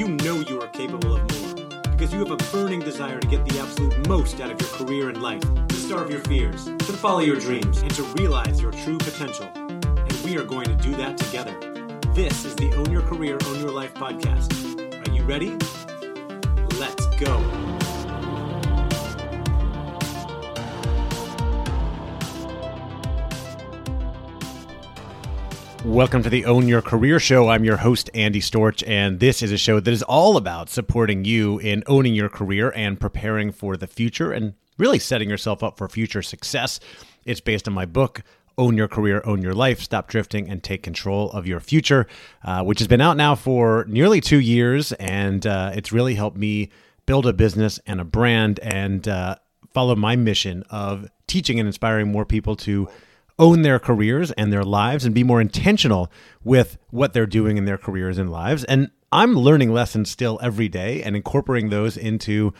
you know you are capable of more. Because you have a burning desire to get the absolute most out of your career and life, to starve your fears, to follow your dreams, and to realize your true potential. And we are going to do that together. This is the Own Your Career, Own Your Life podcast. Are you ready? Let's go. Welcome to the Own Your Career Show. I'm your host, Andy Storch, and this is a show that is all about supporting you in owning your career and preparing for the future and really setting yourself up for future success. It's based on my book, Own Your Career, Own Your Life, Stop Drifting, and Take Control of Your Future, uh, which has been out now for nearly two years. And uh, it's really helped me build a business and a brand and uh, follow my mission of teaching and inspiring more people to own their careers and their lives and be more intentional with what they're doing in their careers and lives. And I'm learning lessons still every day and incorporating those into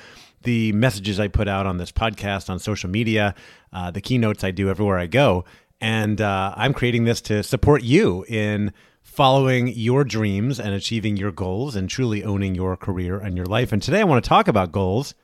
the messages I put out on this podcast, on social media, uh, the keynotes I do everywhere I go. And uh, I'm creating this to support you in following your dreams and achieving your goals and truly owning your career and your life. And today I want to talk about goals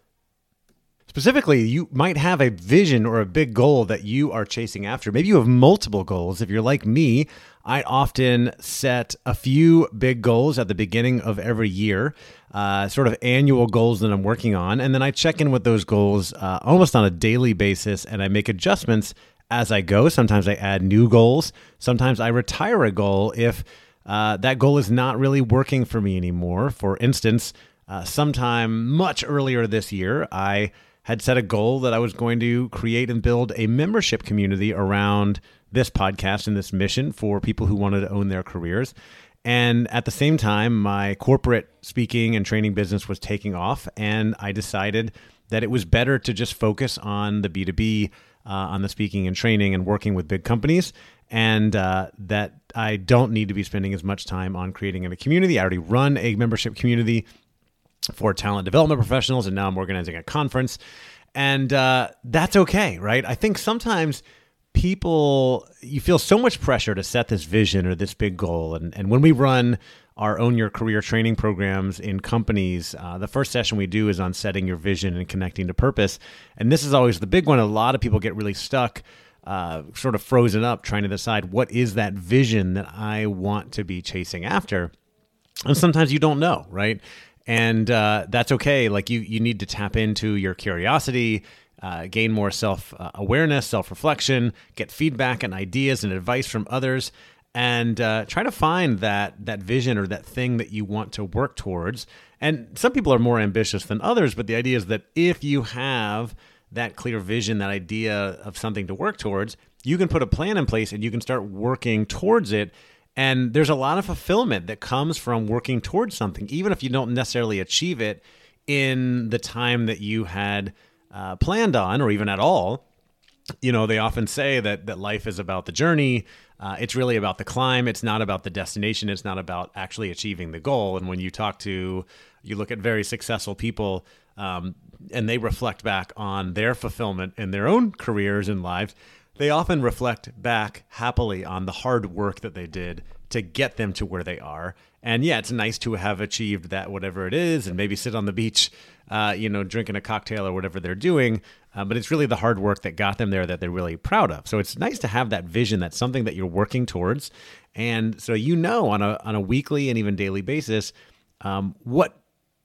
Specifically, you might have a vision or a big goal that you are chasing after. Maybe you have multiple goals. If you're like me, I often set a few big goals at the beginning of every year, uh, sort of annual goals that I'm working on. And then I check in with those goals uh, almost on a daily basis and I make adjustments as I go. Sometimes I add new goals. Sometimes I retire a goal if uh, that goal is not really working for me anymore. For instance, uh, sometime much earlier this year, I had set a goal that I was going to create and build a membership community around this podcast and this mission for people who wanted to own their careers. And at the same time, my corporate speaking and training business was taking off, and I decided that it was better to just focus on the B2B, uh, on the speaking and training and working with big companies, and uh, that I don't need to be spending as much time on creating a community. I already run a membership community for talent development professionals, and now I'm organizing a conference. And uh, that's okay, right? I think sometimes people, you feel so much pressure to set this vision or this big goal. And, and when we run our Own Your Career training programs in companies, uh, the first session we do is on setting your vision and connecting to purpose. And this is always the big one. A lot of people get really stuck. Uh, sort of frozen up trying to decide what is that vision that I want to be chasing after. And sometimes you don't know, right? And uh, that's okay. Like you, you need to tap into your curiosity, uh, gain more self uh, awareness, self reflection, get feedback and ideas and advice from others, and uh, try to find that that vision or that thing that you want to work towards. And some people are more ambitious than others, but the idea is that if you have that clear vision, that idea of something to work towards, you can put a plan in place and you can start working towards it and there's a lot of fulfillment that comes from working towards something, even if you don't necessarily achieve it in the time that you had uh, planned on or even at all. You know, they often say that, that life is about the journey. Uh, it's really about the climb. It's not about the destination. It's not about actually achieving the goal. And when you talk to, you look at very successful people, um, and they reflect back on their fulfillment in their own careers and lives, they often reflect back happily on the hard work that they did to get them to where they are. And yeah, it's nice to have achieved that, whatever it is, and maybe sit on the beach, uh, you know, drinking a cocktail or whatever they're doing. Uh, but it's really the hard work that got them there that they're really proud of. So it's nice to have that vision. That's something that you're working towards, and so you know on a on a weekly and even daily basis, um, what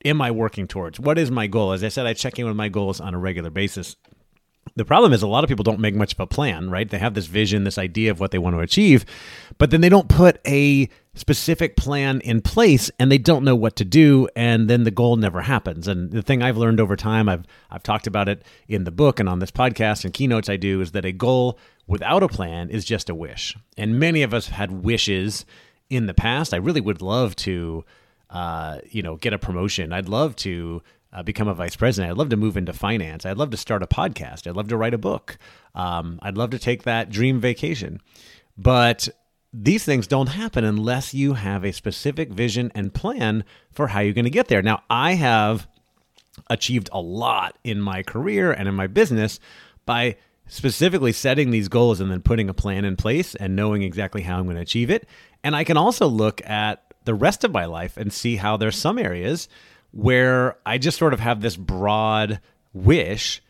am I working towards? What is my goal? As I said, I check in with my goals on a regular basis the problem is a lot of people don't make much of a plan, right? They have this vision, this idea of what they want to achieve, but then they don't put a specific plan in place and they don't know what to do and then the goal never happens. And the thing I've learned over time, I've I've talked about it in the book and on this podcast and keynotes I do is that a goal without a plan is just a wish. And many of us have had wishes in the past. I really would love to uh, you know, get a promotion. I'd love to uh, become a vice president. I'd love to move into finance. I'd love to start a podcast. I'd love to write a book. Um, I'd love to take that dream vacation. But these things don't happen unless you have a specific vision and plan for how you're going to get there. Now, I have achieved a lot in my career and in my business by specifically setting these goals and then putting a plan in place and knowing exactly how I'm going to achieve it. And I can also look at the rest of my life and see how there's some areas where I just sort of have this broad wish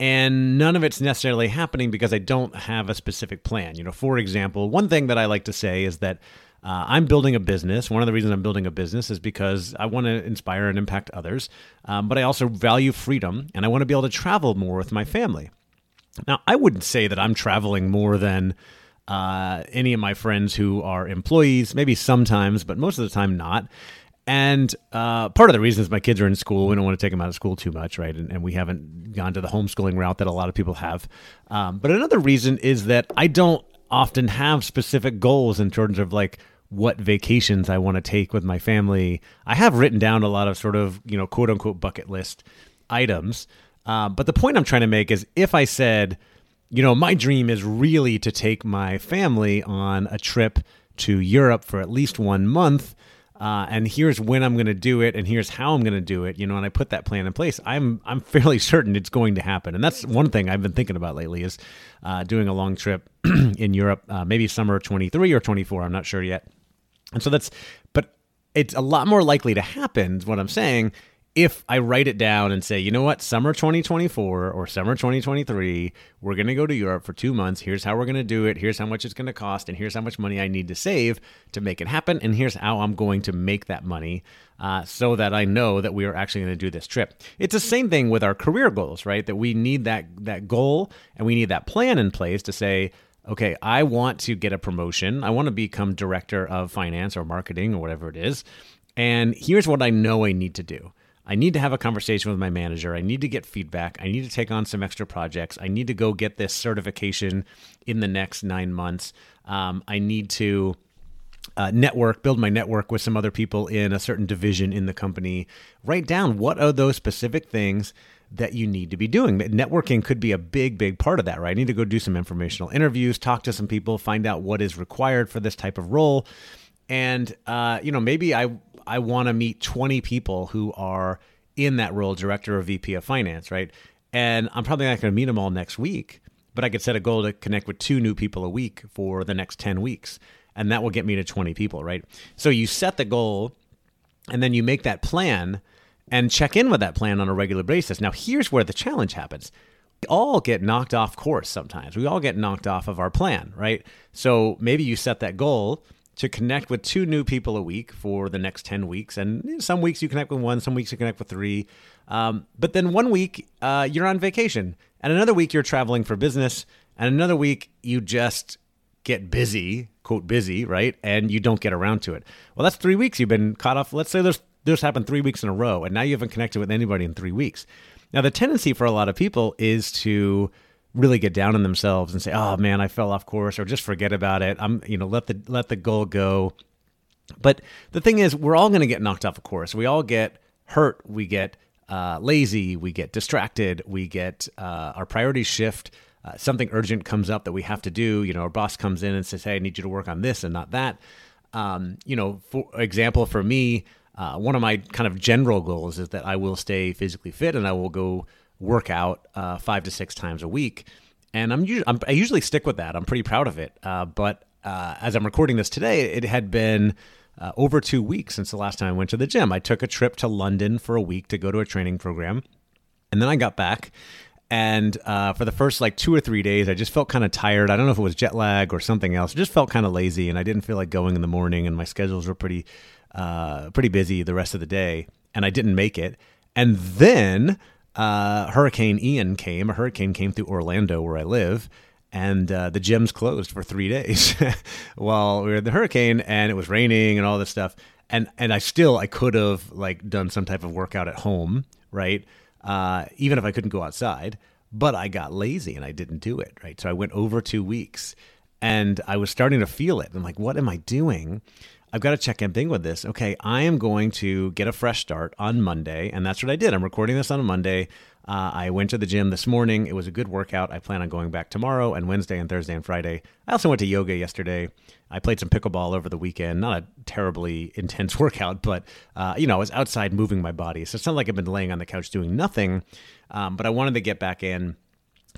and none of it's necessarily happening because I don't have a specific plan. You know, for example, one thing that I like to say is that uh, I'm building a business. One of the reasons I'm building a business is because I want to inspire and impact others, um, but I also value freedom and I want to be able to travel more with my family. Now, I wouldn't say that I'm traveling more than uh, any of my friends who are employees, maybe sometimes, but most of the time not. And uh, part of the reason is my kids are in school. We don't want to take them out of school too much, right? And, and we haven't gone to the homeschooling route that a lot of people have. Um, but another reason is that I don't often have specific goals in terms of like what vacations I want to take with my family. I have written down a lot of sort of, you know, quote unquote bucket list items. Um, but the point I'm trying to make is if I said, you know, my dream is really to take my family on a trip to Europe for at least one month. Uh, and here's when I'm going to do it, and here's how I'm going to do it. You know, and I put that plan in place. I'm I'm fairly certain it's going to happen, and that's one thing I've been thinking about lately is uh, doing a long trip in Europe, uh, maybe summer 23 or 24. I'm not sure yet. And so that's, but it's a lot more likely to happen. What I'm saying if I write it down and say, you know what, summer 2024 or summer 2023, we're going to go to Europe for two months. Here's how we're going to do it. Here's how much it's going to cost. And here's how much money I need to save to make it happen. And here's how I'm going to make that money uh, so that I know that we are actually going to do this trip. It's the same thing with our career goals, right? That we need that, that goal and we need that plan in place to say, okay, I want to get a promotion. I want to become director of finance or marketing or whatever it is. And here's what I know I need to do. I need to have a conversation with my manager. I need to get feedback. I need to take on some extra projects. I need to go get this certification in the next nine months. Um, I need to uh, network, build my network with some other people in a certain division in the company. Write down what are those specific things that you need to be doing. Networking could be a big, big part of that, right? I need to go do some informational interviews, talk to some people, find out what is required for this type of role. And, uh, you know, maybe I I want to meet 20 people who are in that role, director or VP of finance, right? And I'm probably not going to meet them all next week, but I could set a goal to connect with two new people a week for the next 10 weeks. And that will get me to 20 people, right? So you set the goal and then you make that plan and check in with that plan on a regular basis. Now, here's where the challenge happens. We all get knocked off course sometimes. We all get knocked off of our plan, right? So maybe you set that goal to connect with two new people a week for the next 10 weeks. And some weeks you connect with one, some weeks you connect with three. Um, but then one week uh, you're on vacation, and another week you're traveling for business, and another week you just get busy, quote, busy, right? And you don't get around to it. Well, that's three weeks you've been caught off. Let's say there's this happened three weeks in a row, and now you haven't connected with anybody in three weeks. Now, the tendency for a lot of people is to really get down on themselves and say, "Oh man, I fell off course," or just forget about it. I'm, you know, let the let the goal go. But the thing is, we're all going to get knocked off a course. We all get hurt. We get uh, lazy. We get distracted. We get uh, our priorities shift. Uh, something urgent comes up that we have to do. You know, our boss comes in and says, "Hey, I need you to work on this and not that." Um, you know, for example, for me, uh, one of my kind of general goals is that I will stay physically fit and I will go work out uh, five to six times a week. And I'm, I'm, i usually stick with that. I'm pretty proud of it. Uh, but uh, as I'm recording this today, it had been uh, over two weeks since the last time I went to the gym. I took a trip to London for a week to go to a training program. And then I got back. And uh, for the first like two or three days, I just felt kind of tired. I don't know if it was jet lag or something else. I just felt kind of lazy, and I didn't feel like going in the morning. And my schedules were pretty, uh, pretty busy the rest of the day, and I didn't make it. And then uh, Hurricane Ian came. A hurricane came through Orlando, where I live, and uh, the gyms closed for three days while we were in the hurricane, and it was raining and all this stuff. And and I still I could have like done some type of workout at home, right? Uh, even if I couldn't go outside, but I got lazy and I didn't do it, right? So I went over two weeks, and I was starting to feel it. I'm like, what am I doing? I've got to check in bing with this. Okay, I am going to get a fresh start on Monday, and that's what I did. I'm recording this on a Monday. Uh, I went to the gym this morning. It was a good workout. I plan on going back tomorrow and Wednesday and Thursday and Friday. I also went to yoga yesterday. I played some pickleball over the weekend. Not a terribly intense workout, but uh, you know, I was outside moving my body, so it's not like I've been laying on the couch doing nothing. Um, but I wanted to get back in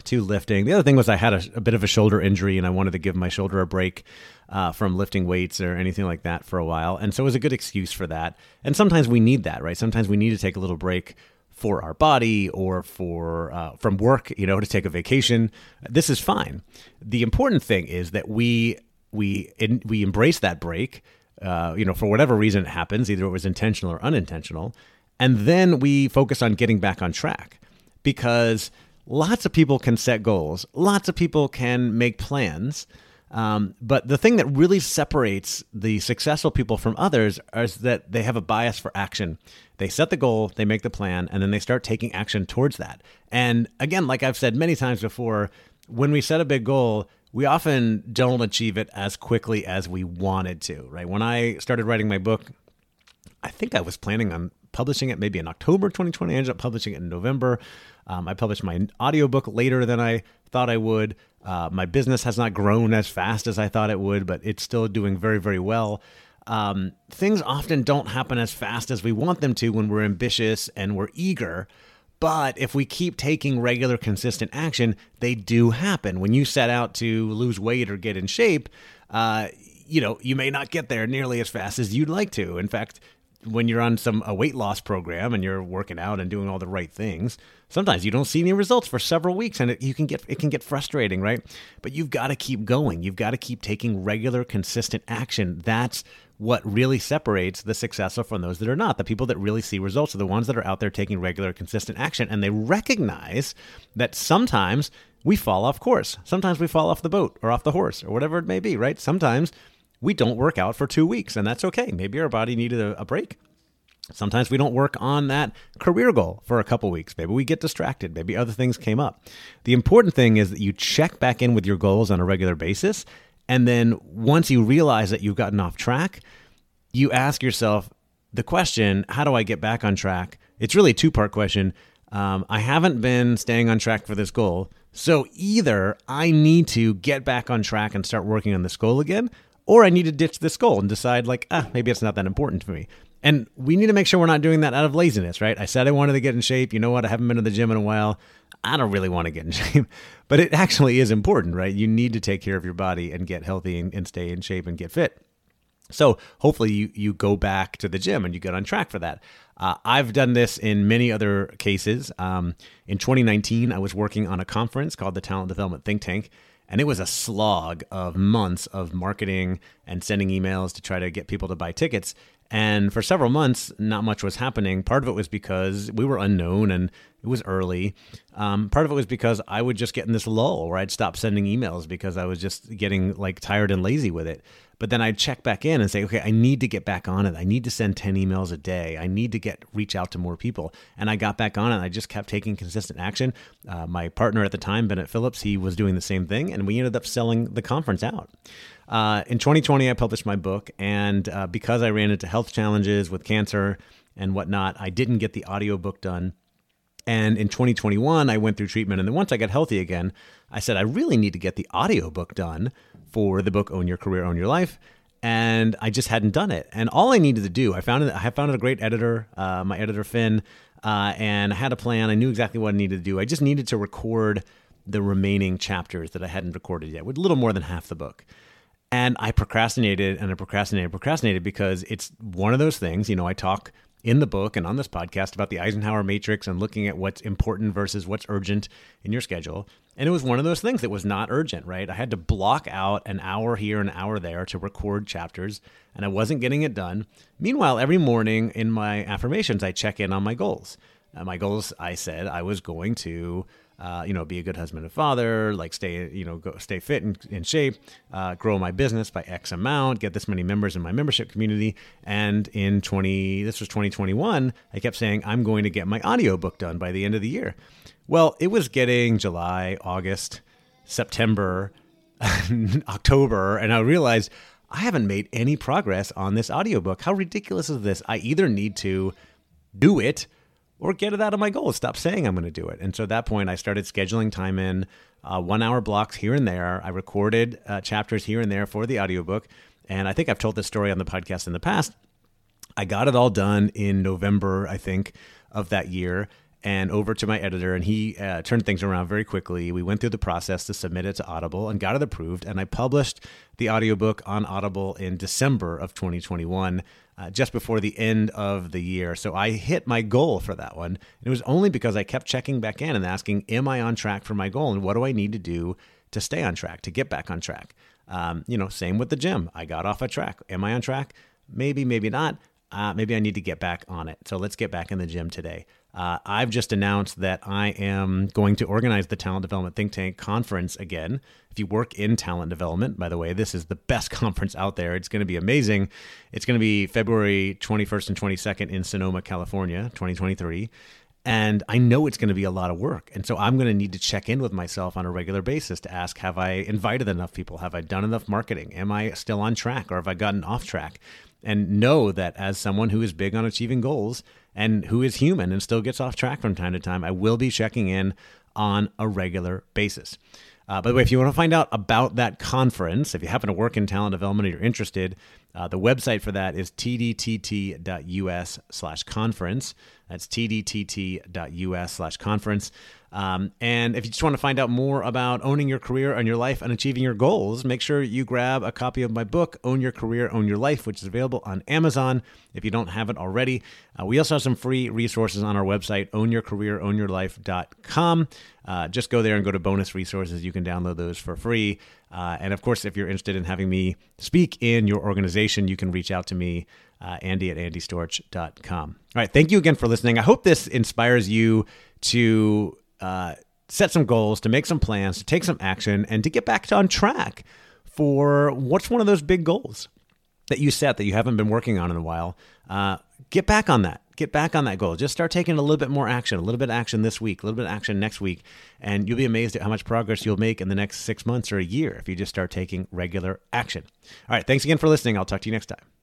to lifting. The other thing was I had a, a bit of a shoulder injury and I wanted to give my shoulder a break uh, from lifting weights or anything like that for a while. And so it was a good excuse for that. And sometimes we need that, right? Sometimes we need to take a little break for our body or for uh, from work, you know, to take a vacation. This is fine. The important thing is that we we in, we embrace that break. Uh, you know, for whatever reason it happens, either it was intentional or unintentional, and then we focus on getting back on track because lots of people can set goals, lots of people can make plans. Um, but the thing that really separates the successful people from others is that they have a bias for action. They set the goal, they make the plan, and then they start taking action towards that. And again, like I've said many times before, when we set a big goal, we often don't achieve it as quickly as we wanted to, right? When I started writing my book, I think I was planning on publishing it maybe in October 2020. I ended up publishing it in November. Um, I published my audiobook later than I thought I would. Uh, my business has not grown as fast as I thought it would, but it's still doing very, very well. Um, things often don't happen as fast as we want them to when we're ambitious and we're eager. But if we keep taking regular, consistent action, they do happen. When you set out to lose weight or get in shape, uh, you know, you may not get there nearly as fast as you'd like to. In fact, when you're on some a weight loss program and you're working out and doing all the right things, sometimes you don't see any results for several weeks, and it, you can get it can get frustrating, right? But you've got to keep going. You've got to keep taking regular, consistent action. That's what really separates the successful from those that are not. The people that really see results are the ones that are out there taking regular, consistent action, and they recognize that sometimes we fall off course. Sometimes we fall off the boat or off the horse or whatever it may be, right? Sometimes we don't work out for two weeks, and that's okay. Maybe our body needed a, a break. Sometimes we don't work on that career goal for a couple weeks. Maybe we get distracted. Maybe other things came up. The important thing is that you check back in with your goals on a regular basis. And then once you realize that you've gotten off track, you ask yourself the question how do I get back on track? It's really a two part question. Um, I haven't been staying on track for this goal. So either I need to get back on track and start working on this goal again, or I need to ditch this goal and decide, like, ah, maybe it's not that important to me. And we need to make sure we're not doing that out of laziness, right? I said I wanted to get in shape. You know what? I haven't been to the gym in a while. I don't really want to get in shape, but it actually is important, right? You need to take care of your body and get healthy and, and stay in shape and get fit. So hopefully you you go back to the gym and you get on track for that. Uh, I've done this in many other cases. Um, in 2019, I was working on a conference called the Talent Development Think Tank, and it was a slog of months of marketing and sending emails to try to get people to buy tickets. And for several months, not much was happening. Part of it was because we were unknown and it was early. Um, part of it was because I would just get in this lull where I'd stop sending emails because I was just getting like tired and lazy with it. But then I'd check back in and say, okay, I need to get back on it. I need to send 10 emails a day. I need to get reach out to more people. And I got back on it. I just kept taking consistent action. Uh, my partner at the time, Bennett Phillips, he was doing the same thing. And we ended up selling the conference out. Uh, in 2020, I published my book. And uh, because I ran into health challenges with cancer and whatnot, I didn't get the audiobook done. And in 2021, I went through treatment. And then once I got healthy again, I said, I really need to get the audiobook done for the book Own Your Career, Own Your Life. And I just hadn't done it. And all I needed to do, I found it, I found a great editor, uh, my editor Finn, uh, and I had a plan. I knew exactly what I needed to do. I just needed to record the remaining chapters that I hadn't recorded yet, with a little more than half the book. And I procrastinated and I procrastinated, procrastinated because it's one of those things. You know, I talk in the book and on this podcast about the Eisenhower matrix and looking at what's important versus what's urgent in your schedule. And it was one of those things that was not urgent, right? I had to block out an hour here, an hour there to record chapters, and I wasn't getting it done. Meanwhile, every morning in my affirmations, I check in on my goals. Uh, my goals, I said I was going to uh, you know, be a good husband and father, like stay, you know, go, stay fit and in shape, uh, grow my business by X amount, get this many members in my membership community. And in 20, this was 2021, I kept saying, I'm going to get my audiobook done by the end of the year. Well, it was getting July, August, September, October, and I realized I haven't made any progress on this audiobook. How ridiculous is this? I either need to do it or get it out of my goal. Stop saying I'm going to do it. And so at that point, I started scheduling time in uh, one hour blocks here and there. I recorded uh, chapters here and there for the audiobook. And I think I've told this story on the podcast in the past. I got it all done in November, I think, of that year. And over to my editor, and he uh, turned things around very quickly. We went through the process to submit it to Audible and got it approved, and I published the audiobook on Audible in December of 2021. Uh, just before the end of the year. So I hit my goal for that one. It was only because I kept checking back in and asking, Am I on track for my goal? And what do I need to do to stay on track, to get back on track? Um, you know, same with the gym. I got off a track. Am I on track? Maybe, maybe not. Uh, maybe I need to get back on it. So let's get back in the gym today. Uh, I've just announced that I am going to organize the Talent Development Think Tank conference again. If you work in talent development, by the way, this is the best conference out there. It's going to be amazing. It's going to be February 21st and 22nd in Sonoma, California, 2023. And I know it's going to be a lot of work. And so I'm going to need to check in with myself on a regular basis to ask Have I invited enough people? Have I done enough marketing? Am I still on track or have I gotten off track? And know that as someone who is big on achieving goals, and who is human and still gets off track from time to time, I will be checking in on a regular basis. Uh, by the way, if you want to find out about that conference, if you happen to work in talent development or you're interested, uh, the website for that is tdtt.us slash conference. That's tdtt.us slash conference. Um, and if you just want to find out more about owning your career and your life and achieving your goals, make sure you grab a copy of my book, Own Your Career, Own Your Life, which is available on Amazon if you don't have it already. Uh, we also have some free resources on our website, ownyourcareerownyourlife.com. Uh, just go there and go to bonus resources. You can download those for free. Uh, and of course, if you're interested in having me speak in your organization, you can reach out to me, uh, Andy at andystorch.com. All right. Thank you again for listening. I hope this inspires you to uh, set some goals, to make some plans, to take some action, and to get back on track for what's one of those big goals that you set that you haven't been working on in a while. Uh, get back on that. Get back on that goal. Just start taking a little bit more action, a little bit of action this week, a little bit of action next week, and you'll be amazed at how much progress you'll make in the next six months or a year if you just start taking regular action. All right. Thanks again for listening. I'll talk to you next time.